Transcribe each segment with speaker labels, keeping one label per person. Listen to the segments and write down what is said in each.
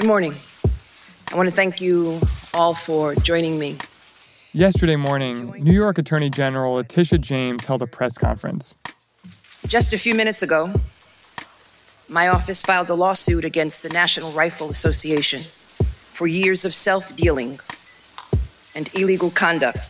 Speaker 1: Good morning. I want to thank you all for joining me.
Speaker 2: Yesterday morning, New York Attorney General Letitia James held a press conference.
Speaker 1: Just a few minutes ago, my office filed a lawsuit against the National Rifle Association for years of self dealing and illegal conduct.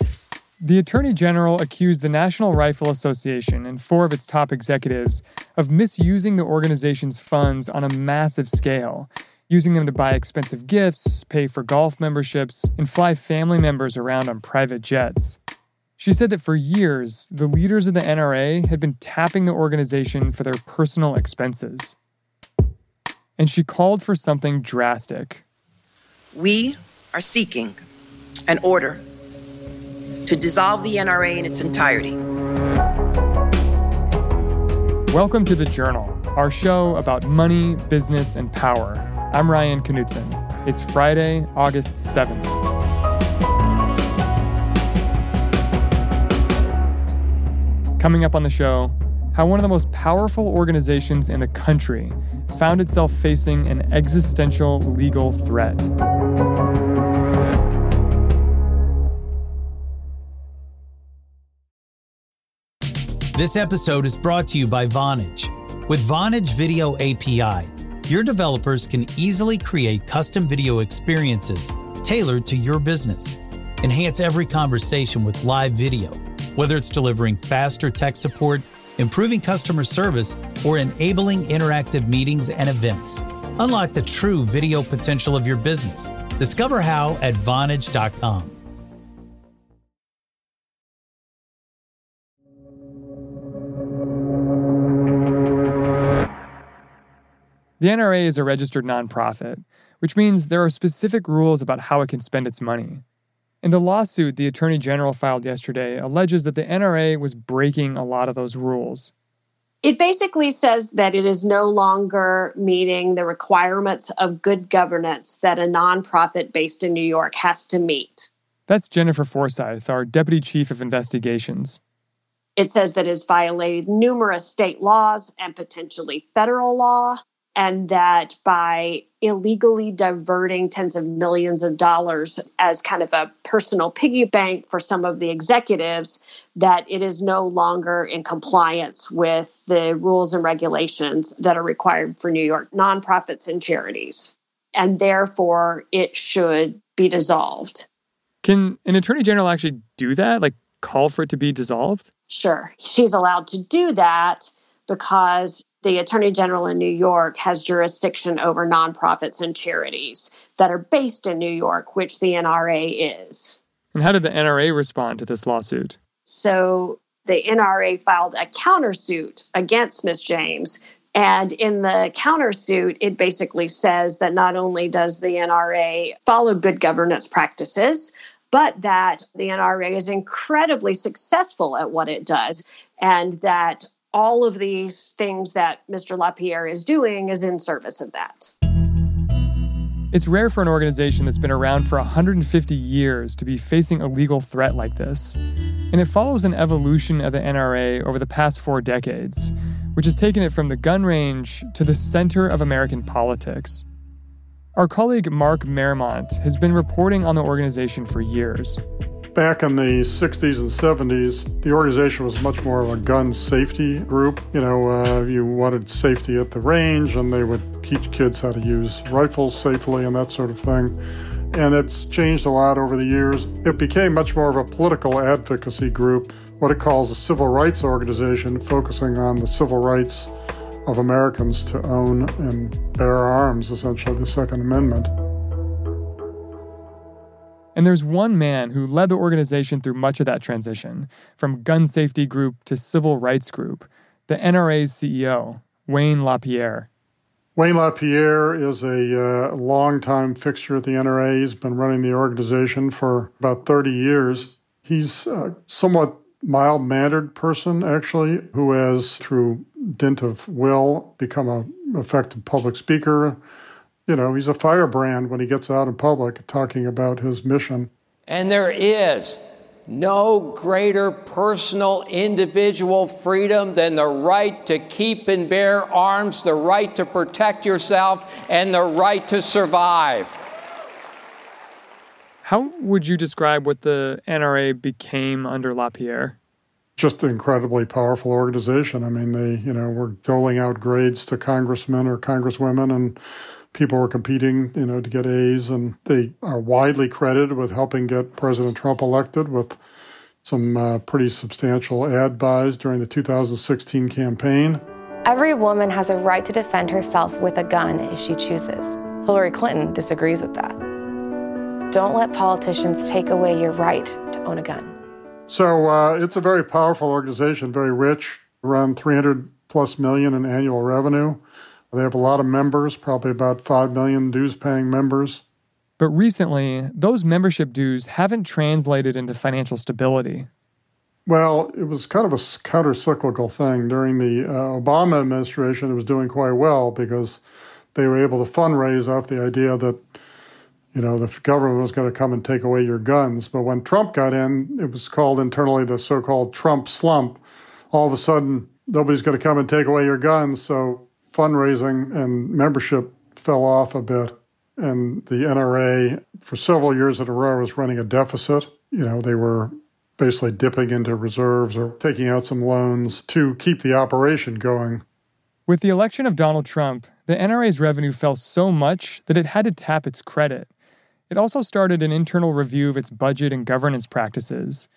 Speaker 2: The Attorney General accused the National Rifle Association and four of its top executives of misusing the organization's funds on a massive scale using them to buy expensive gifts, pay for golf memberships, and fly family members around on private jets. She said that for years, the leaders of the NRA had been tapping the organization for their personal expenses. And she called for something drastic.
Speaker 1: We are seeking an order to dissolve the NRA in its entirety.
Speaker 2: Welcome to The Journal, our show about money, business, and power. I'm Ryan Knutson. It's Friday, August 7th. Coming up on the show, how one of the most powerful organizations in the country found itself facing an existential legal threat.
Speaker 3: This episode is brought to you by Vonage. With Vonage Video API, your developers can easily create custom video experiences tailored to your business. Enhance every conversation with live video, whether it's delivering faster tech support, improving customer service, or enabling interactive meetings and events. Unlock the true video potential of your business. Discover how at Vonage.com.
Speaker 2: The NRA is a registered nonprofit, which means there are specific rules about how it can spend its money. In the lawsuit the Attorney General filed yesterday alleges that the NRA was breaking a lot of those rules.
Speaker 4: It basically says that it is no longer meeting the requirements of good governance that a nonprofit based in New York has to meet.
Speaker 2: That's Jennifer Forsyth, our Deputy Chief of Investigations.
Speaker 4: It says that it's violated numerous state laws and potentially federal law and that by illegally diverting tens of millions of dollars as kind of a personal piggy bank for some of the executives that it is no longer in compliance with the rules and regulations that are required for New York nonprofits and charities. And therefore it should be dissolved.
Speaker 2: Can an attorney general actually do that? Like call for it to be dissolved?
Speaker 4: Sure. She's allowed to do that because the Attorney General in New York has jurisdiction over nonprofits and charities that are based in New York, which the NRA is.
Speaker 2: And how did the NRA respond to this lawsuit?
Speaker 4: So the NRA filed a countersuit against Ms. James. And in the countersuit, it basically says that not only does the NRA follow good governance practices, but that the NRA is incredibly successful at what it does, and that all of these things that Mr. LaPierre is doing is in service of that.
Speaker 2: It's rare for an organization that's been around for 150 years to be facing a legal threat like this. And it follows an evolution of the NRA over the past four decades, which has taken it from the gun range to the center of American politics. Our colleague Mark Maremont has been reporting on the organization for years.
Speaker 5: Back in the 60s and 70s, the organization was much more of a gun safety group. You know, uh, you wanted safety at the range, and they would teach kids how to use rifles safely and that sort of thing. And it's changed a lot over the years. It became much more of a political advocacy group, what it calls a civil rights organization, focusing on the civil rights of Americans to own and bear arms, essentially the Second Amendment.
Speaker 2: And there's one man who led the organization through much of that transition, from gun safety group to civil rights group, the NRA's CEO, Wayne LaPierre.
Speaker 5: Wayne LaPierre is a uh, longtime fixture at the NRA. He's been running the organization for about 30 years. He's a somewhat mild mannered person, actually, who has, through dint of will, become an effective public speaker, you know, he's a firebrand when he gets out in public talking about his mission.
Speaker 6: And there is no greater personal individual freedom than the right to keep and bear arms, the right to protect yourself, and the right to survive.
Speaker 2: How would you describe what the NRA became under LaPierre?
Speaker 5: Just an incredibly powerful organization. I mean, they, you know, were doling out grades to congressmen or congresswomen and people were competing, you know, to get A's, and they are widely credited with helping get President Trump elected with some uh, pretty substantial ad buys during the 2016 campaign.
Speaker 7: Every woman has a right to defend herself with a gun if she chooses. Hillary Clinton disagrees with that. Don't let politicians take away your right to own a gun.
Speaker 5: So uh, it's a very powerful organization, very rich, around 300 plus million in annual revenue. They have a lot of members, probably about 5 million dues paying members.
Speaker 2: But recently, those membership dues haven't translated into financial stability.
Speaker 5: Well, it was kind of a counter cyclical thing. During the uh, Obama administration, it was doing quite well because they were able to fundraise off the idea that, you know, the government was going to come and take away your guns. But when Trump got in, it was called internally the so called Trump slump. All of a sudden, nobody's going to come and take away your guns. So fundraising and membership fell off a bit. And the NRA, for several years in a row, was running a deficit. You know, they were basically dipping into reserves or taking out some loans to keep the operation going.
Speaker 2: With the election of Donald Trump, the NRA's revenue fell so much that it had to tap its credit. It also started an internal review of its budget and governance practices.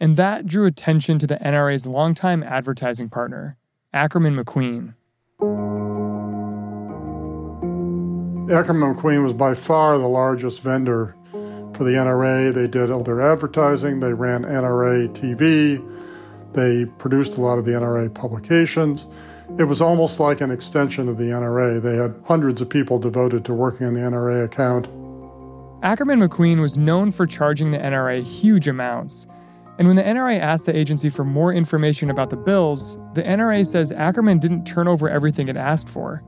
Speaker 2: And that drew attention to the NRA's longtime advertising partner, Ackerman McQueen.
Speaker 5: Ackerman McQueen was by far the largest vendor for the NRA. They did all their advertising, they ran NRA TV, they produced a lot of the NRA publications. It was almost like an extension of the NRA. They had hundreds of people devoted to working on the NRA account.
Speaker 2: Ackerman McQueen was known for charging the NRA huge amounts. And when the NRA asked the agency for more information about the bills, the NRA says Ackerman didn't turn over everything it asked for.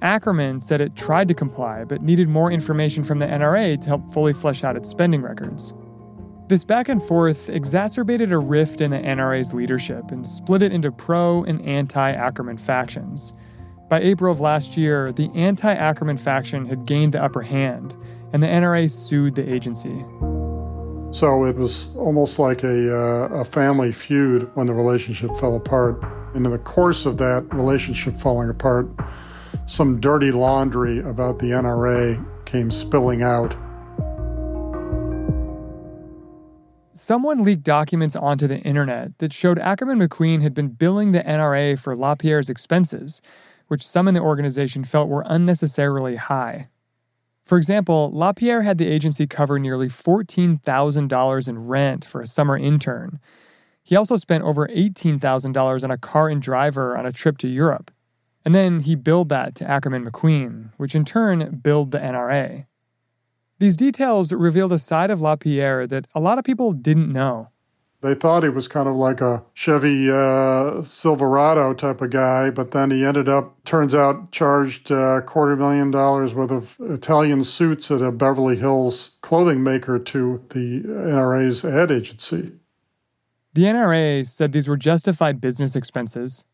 Speaker 2: Ackerman said it tried to comply, but needed more information from the NRA to help fully flesh out its spending records. This back and forth exacerbated a rift in the NRA's leadership and split it into pro and anti Ackerman factions. By April of last year, the anti Ackerman faction had gained the upper hand, and the NRA sued the agency.
Speaker 5: So it was almost like a, uh, a family feud when the relationship fell apart. And in the course of that relationship falling apart, some dirty laundry about the NRA came spilling out.
Speaker 2: Someone leaked documents onto the internet that showed Ackerman McQueen had been billing the NRA for LaPierre's expenses, which some in the organization felt were unnecessarily high. For example, LaPierre had the agency cover nearly $14,000 in rent for a summer intern. He also spent over $18,000 on a car and driver on a trip to Europe. And then he billed that to Ackerman McQueen, which in turn billed the NRA. These details revealed a side of LaPierre that a lot of people didn't know.
Speaker 5: They thought he was kind of like a Chevy uh, Silverado type of guy, but then he ended up, turns out, charged a uh, quarter million dollars worth of Italian suits at a Beverly Hills clothing maker to the NRA's ad agency.
Speaker 2: The NRA said these were justified business expenses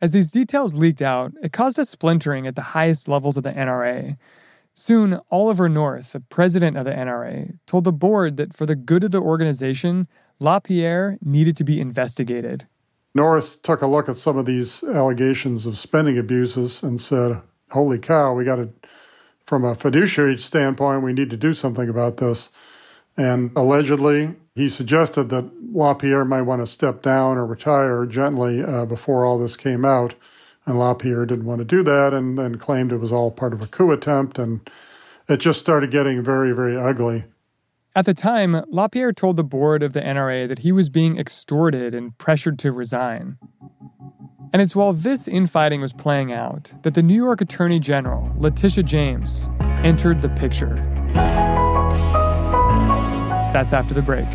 Speaker 2: as these details leaked out, it caused a splintering at the highest levels of the NRA. Soon, Oliver North, the president of the NRA, told the board that for the good of the organization, LaPierre needed to be investigated.
Speaker 5: North took a look at some of these allegations of spending abuses and said, Holy cow, we got to, from a fiduciary standpoint, we need to do something about this. And allegedly, he suggested that LaPierre might want to step down or retire gently uh, before all this came out. And LaPierre didn't want to do that and then claimed it was all part of a coup attempt. And it just started getting very, very ugly.
Speaker 2: At the time, LaPierre told the board of the NRA that he was being extorted and pressured to resign. And it's while this infighting was playing out that the New York Attorney General, Letitia James, entered the picture. That's after the break.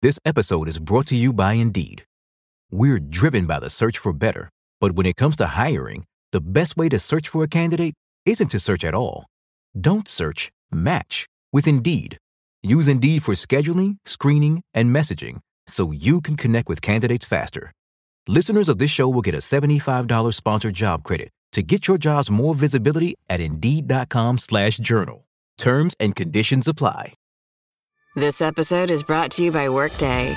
Speaker 8: This episode is brought to you by Indeed. We're driven by the search for better, but when it comes to hiring, the best way to search for a candidate isn't to search at all. Don't search, match with Indeed. Use Indeed for scheduling, screening, and messaging so you can connect with candidates faster. Listeners of this show will get a $75 sponsored job credit to get your jobs more visibility at Indeed.com slash journal. Terms and conditions apply.
Speaker 9: This episode is brought to you by Workday.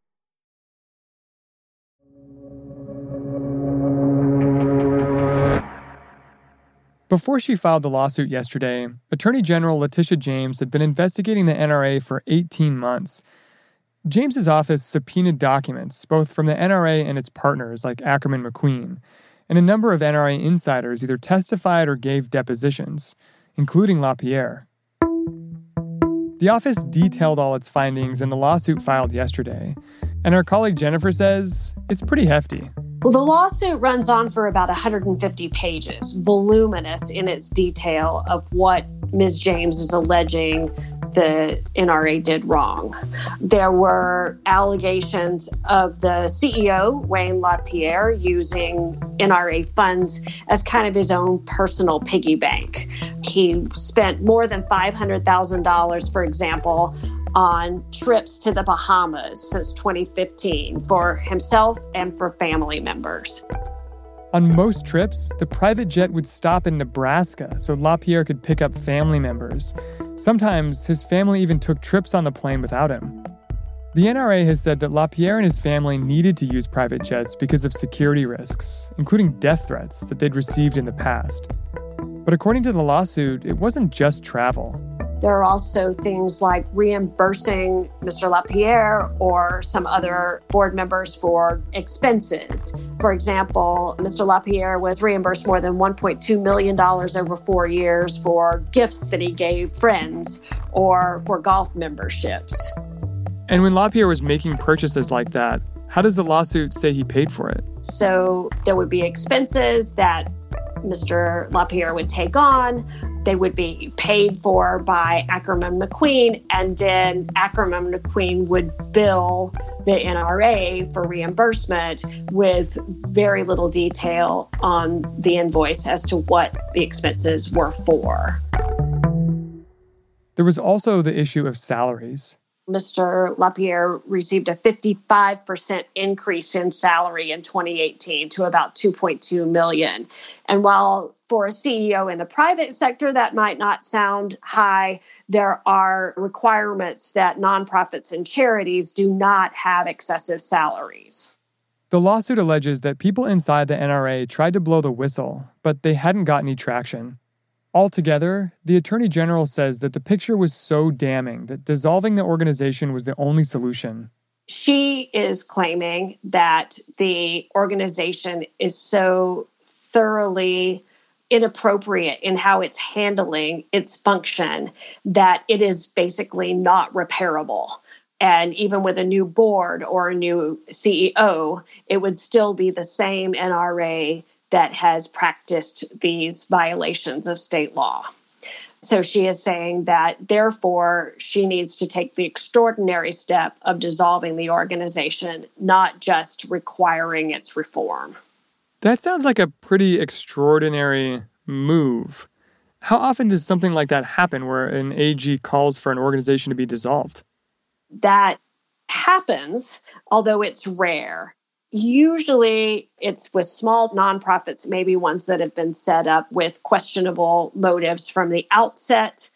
Speaker 2: Before she filed the lawsuit yesterday, Attorney General Letitia James had been investigating the NRA for 18 months. James's office subpoenaed documents, both from the NRA and its partners like Ackerman McQueen, and a number of NRA insiders either testified or gave depositions, including LaPierre. The office detailed all its findings in the lawsuit filed yesterday, and our colleague Jennifer says it's pretty hefty.
Speaker 4: Well, the lawsuit runs on for about 150 pages, voluminous in its detail of what Ms. James is alleging the NRA did wrong. There were allegations of the CEO, Wayne LaPierre, using NRA funds as kind of his own personal piggy bank. He spent more than $500,000, for example, on trips to the Bahamas since 2015 for himself and for family members.
Speaker 2: On most trips, the private jet would stop in Nebraska so LaPierre could pick up family members. Sometimes his family even took trips on the plane without him. The NRA has said that LaPierre and his family needed to use private jets because of security risks, including death threats that they'd received in the past. But according to the lawsuit, it wasn't just travel.
Speaker 4: There are also things like reimbursing Mr. LaPierre or some other board members for expenses. For example, Mr. LaPierre was reimbursed more than $1.2 million over four years for gifts that he gave friends or for golf memberships.
Speaker 2: And when LaPierre was making purchases like that, how does the lawsuit say he paid for it?
Speaker 4: So there would be expenses that Mr. LaPierre would take on they would be paid for by Ackerman McQueen, and then Ackerman McQueen would bill the NRA for reimbursement with very little detail on the invoice as to what the expenses were for.
Speaker 2: There was also the issue of salaries.
Speaker 4: Mr. LaPierre received a 55% increase in salary in 2018 to about 2.2 million. And while for a CEO in the private sector that might not sound high, there are requirements that nonprofits and charities do not have excessive salaries.
Speaker 2: The lawsuit alleges that people inside the NRA tried to blow the whistle, but they hadn't got any traction. Altogether, the Attorney General says that the picture was so damning that dissolving the organization was the only solution.
Speaker 4: She is claiming that the organization is so thoroughly inappropriate in how it's handling its function that it is basically not repairable. And even with a new board or a new CEO, it would still be the same NRA that has practiced these violations of state law. So she is saying that therefore she needs to take the extraordinary step of dissolving the organization, not just requiring its reform.
Speaker 2: That sounds like a pretty extraordinary move. How often does something like that happen where an AG calls for an organization to be dissolved?
Speaker 4: That happens, although it's rare. Usually it's with small nonprofits, maybe ones that have been set up with questionable motives from the outset.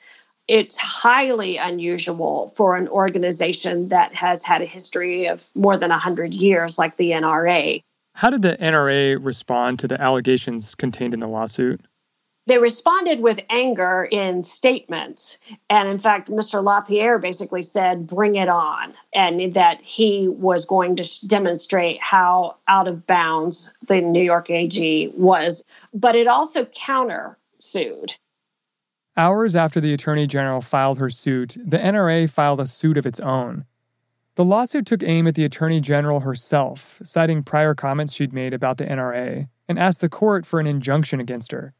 Speaker 4: It's highly unusual for an organization that has had a history of more than 100 years, like the NRA.
Speaker 2: How did the NRA respond to the allegations contained in the lawsuit?
Speaker 4: they responded with anger in statements. And in fact, Mr. LaPierre basically said, bring it on, and that he was going to demonstrate how out of bounds the New York AG was. But it also countersued.
Speaker 2: Hours after the Attorney General filed her suit, the NRA filed a suit of its own. The lawsuit took aim at the Attorney General herself, citing prior comments she'd made about the NRA, and asked the court for an injunction against her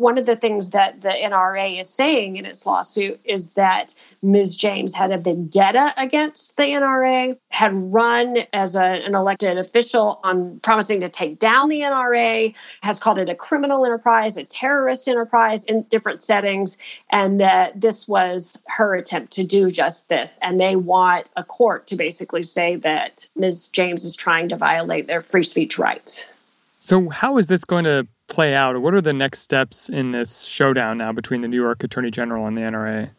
Speaker 4: one of the things that the NRA is saying in its lawsuit is that Ms. James had a vendetta against the NRA, had run as a, an elected official on promising to take down the NRA, has called it a criminal enterprise, a terrorist enterprise in different settings, and that this was her attempt to do just this. And they want a court to basically say that Ms. James is trying to violate their free speech rights.
Speaker 2: So, how is this going to play out? What are the next steps in this showdown now between the New York Attorney General and the NRA?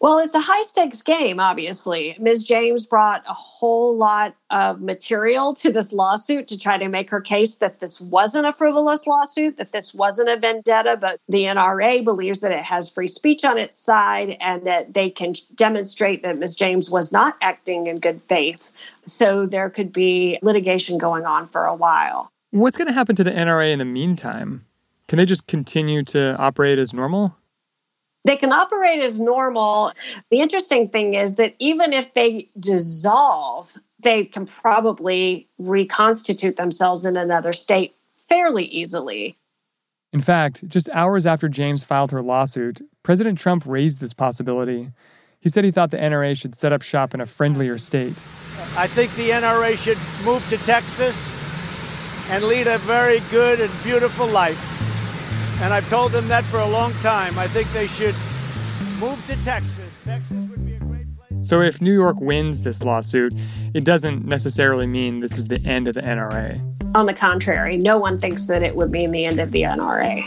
Speaker 4: Well, it's a high stakes game, obviously. Ms. James brought a whole lot of material to this lawsuit to try to make her case that this wasn't a frivolous lawsuit, that this wasn't a vendetta, but the NRA believes that it has free speech on its side and that they can demonstrate that Ms. James was not acting in good faith. So there could be litigation going on for a while.
Speaker 2: What's going to happen to the NRA in the meantime? Can they just continue to operate as normal?
Speaker 4: They can operate as normal. The interesting thing is that even if they dissolve, they can probably reconstitute themselves in another state fairly easily.
Speaker 2: In fact, just hours after James filed her lawsuit, President Trump raised this possibility. He said he thought the NRA should set up shop in a friendlier state.
Speaker 10: I think the NRA should move to Texas and lead a very good and beautiful life. And I've told them that for a long time. I think they should move to Texas. Texas would be a great place.
Speaker 2: So if New York wins this lawsuit, it doesn't necessarily mean this is the end of the NRA.
Speaker 4: On the contrary, no one thinks that it would mean the end of the NRA.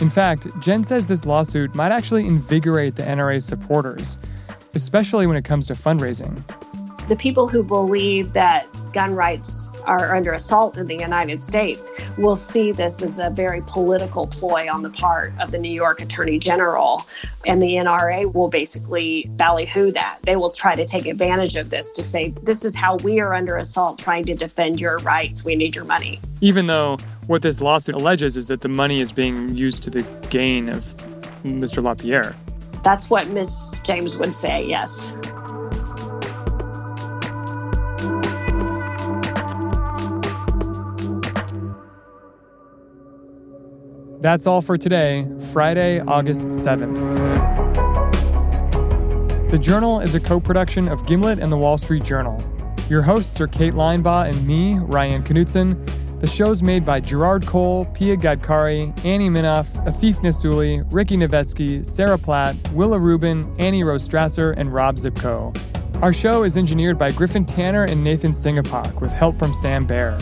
Speaker 2: In fact, Jen says this lawsuit might actually invigorate the NRA's supporters, especially when it comes to fundraising.
Speaker 4: The people who believe that gun rights are under assault in the United States will see this as a very political ploy on the part of the New York Attorney General. And the NRA will basically ballyhoo that. They will try to take advantage of this to say, this is how we are under assault trying to defend your rights. We need your money.
Speaker 2: Even though what this lawsuit alleges is that the money is being used to the gain of Mr. LaPierre.
Speaker 4: That's what Ms. James would say, yes.
Speaker 2: That's all for today, Friday, August 7th. The Journal is a co production of Gimlet and the Wall Street Journal. Your hosts are Kate Linebaugh and me, Ryan Knutson. The show's made by Gerard Cole, Pia Gadkari, Annie Minoff, Afif Nessouli, Ricky Novetsky, Sarah Platt, Willa Rubin, Annie Rose Strasser, and Rob Zipko. Our show is engineered by Griffin Tanner and Nathan Singapok with help from Sam Bair.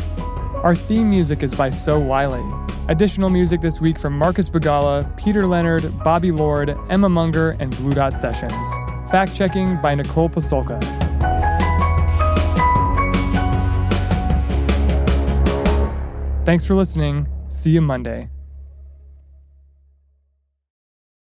Speaker 2: Our theme music is by So Wylie. Additional music this week from Marcus Bagala, Peter Leonard, Bobby Lord, Emma Munger, and Blue Dot Sessions. Fact checking by Nicole Pasulka. Thanks for listening. See you Monday.